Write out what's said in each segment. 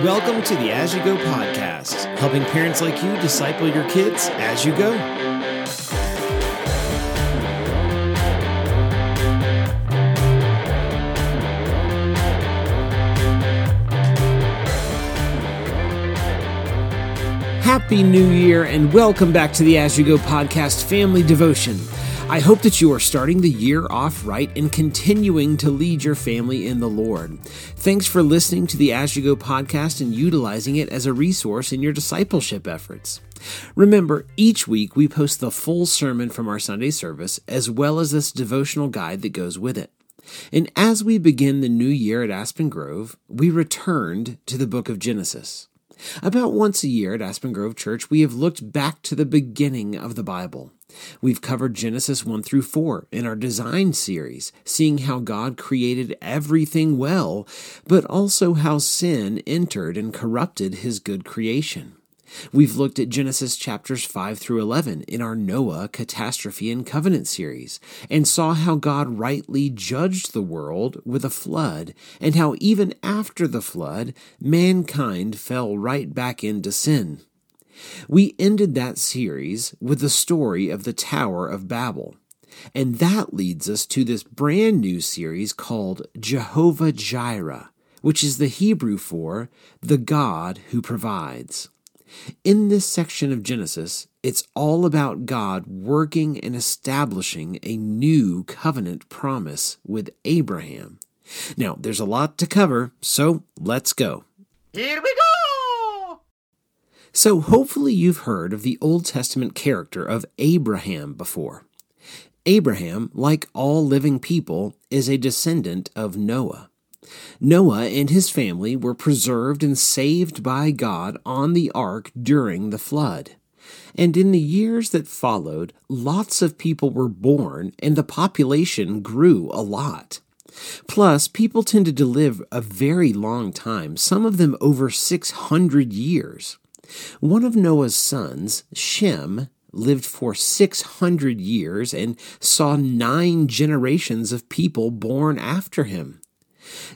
Welcome to the As You Go podcast, helping parents like you disciple your kids as you go. Happy New Year and welcome back to the As You Go podcast family devotion. I hope that you are starting the year off right and continuing to lead your family in the Lord. Thanks for listening to the As You Go podcast and utilizing it as a resource in your discipleship efforts. Remember, each week we post the full sermon from our Sunday service as well as this devotional guide that goes with it. And as we begin the new year at Aspen Grove, we returned to the book of Genesis. About once a year at Aspen Grove Church, we have looked back to the beginning of the Bible. We've covered Genesis 1 through 4 in our design series, seeing how God created everything well, but also how sin entered and corrupted his good creation. We've looked at Genesis chapters 5 through 11 in our Noah Catastrophe and Covenant series and saw how God rightly judged the world with a flood and how even after the flood, mankind fell right back into sin. We ended that series with the story of the Tower of Babel. And that leads us to this brand new series called Jehovah Jireh, which is the Hebrew for the God who provides. In this section of Genesis, it's all about God working and establishing a new covenant promise with Abraham. Now, there's a lot to cover, so let's go. Here we go! So, hopefully, you've heard of the Old Testament character of Abraham before. Abraham, like all living people, is a descendant of Noah. Noah and his family were preserved and saved by God on the ark during the flood. And in the years that followed, lots of people were born and the population grew a lot. Plus, people tended to live a very long time, some of them over 600 years. One of Noah's sons, Shem, lived for 600 years and saw nine generations of people born after him.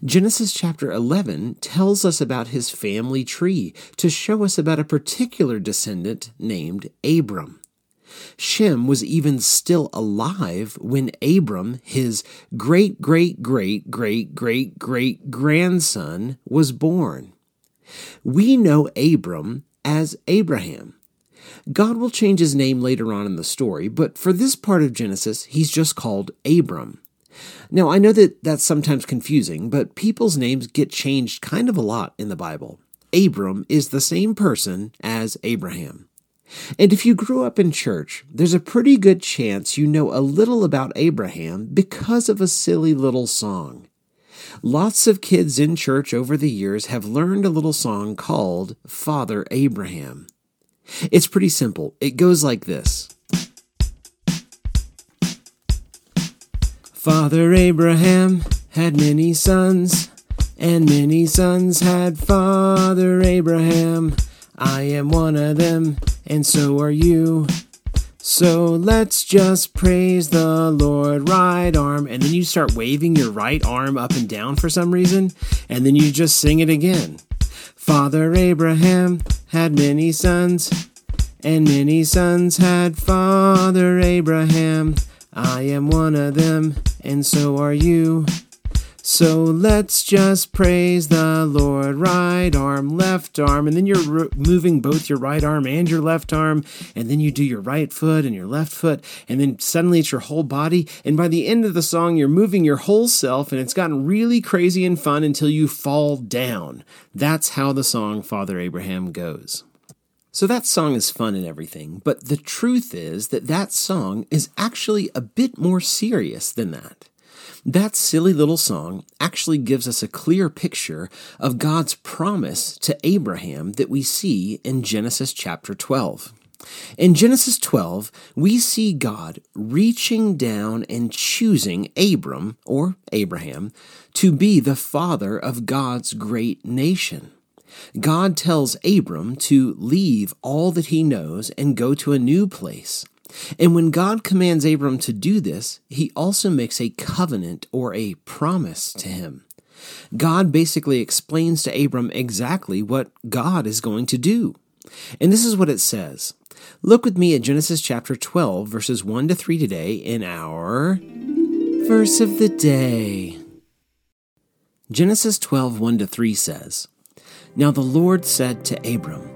Genesis chapter 11 tells us about his family tree to show us about a particular descendant named Abram. Shem was even still alive when Abram, his great great great great great great grandson, was born. We know Abram as Abraham. God will change his name later on in the story, but for this part of Genesis, he's just called Abram. Now, I know that that's sometimes confusing, but people's names get changed kind of a lot in the Bible. Abram is the same person as Abraham. And if you grew up in church, there's a pretty good chance you know a little about Abraham because of a silly little song. Lots of kids in church over the years have learned a little song called Father Abraham. It's pretty simple. It goes like this. Father Abraham had many sons, and many sons had Father Abraham. I am one of them, and so are you. So let's just praise the Lord, right arm. And then you start waving your right arm up and down for some reason, and then you just sing it again. Father Abraham had many sons, and many sons had Father Abraham. I am one of them, and so are you. So let's just praise the Lord. Right arm, left arm, and then you're moving both your right arm and your left arm, and then you do your right foot and your left foot, and then suddenly it's your whole body. And by the end of the song, you're moving your whole self, and it's gotten really crazy and fun until you fall down. That's how the song Father Abraham goes. So that song is fun and everything, but the truth is that that song is actually a bit more serious than that. That silly little song actually gives us a clear picture of God's promise to Abraham that we see in Genesis chapter 12. In Genesis 12, we see God reaching down and choosing Abram, or Abraham, to be the father of God's great nation. God tells Abram to leave all that he knows and go to a new place. And when God commands Abram to do this, he also makes a covenant or a promise to him. God basically explains to Abram exactly what God is going to do. And this is what it says. Look with me at Genesis chapter 12, verses 1 to 3 today in our verse of the day. Genesis 12, 1 to 3 says, Now the Lord said to Abram,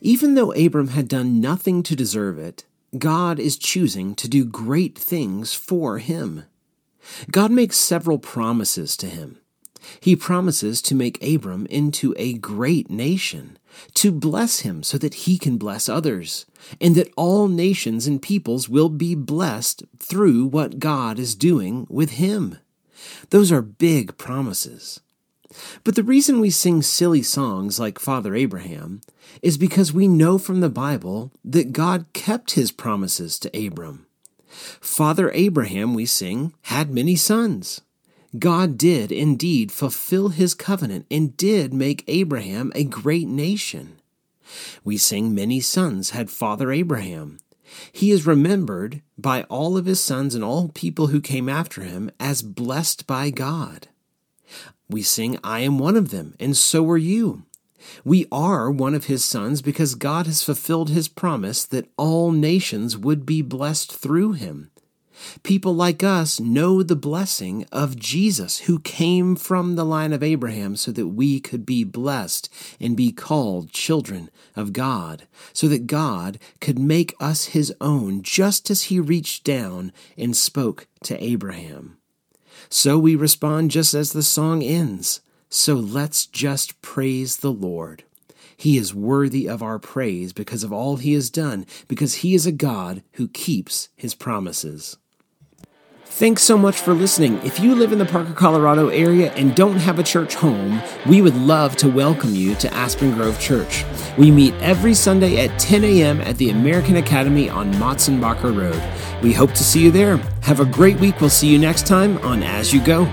Even though Abram had done nothing to deserve it, God is choosing to do great things for him. God makes several promises to him. He promises to make Abram into a great nation, to bless him so that he can bless others, and that all nations and peoples will be blessed through what God is doing with him. Those are big promises. But the reason we sing silly songs like Father Abraham is because we know from the Bible that God kept his promises to Abram. Father Abraham, we sing, had many sons. God did indeed fulfill his covenant and did make Abraham a great nation. We sing, Many sons had Father Abraham. He is remembered by all of his sons and all people who came after him as blessed by God. We sing, I am one of them, and so are you. We are one of his sons because God has fulfilled his promise that all nations would be blessed through him. People like us know the blessing of Jesus, who came from the line of Abraham so that we could be blessed and be called children of God, so that God could make us his own, just as he reached down and spoke to Abraham. So we respond just as the song ends. So let's just praise the Lord. He is worthy of our praise because of all he has done, because he is a God who keeps his promises. Thanks so much for listening. If you live in the Parker, Colorado area and don't have a church home, we would love to welcome you to Aspen Grove Church. We meet every Sunday at 10 a.m. at the American Academy on Motsenbocker Road. We hope to see you there. Have a great week. We'll see you next time on As You Go.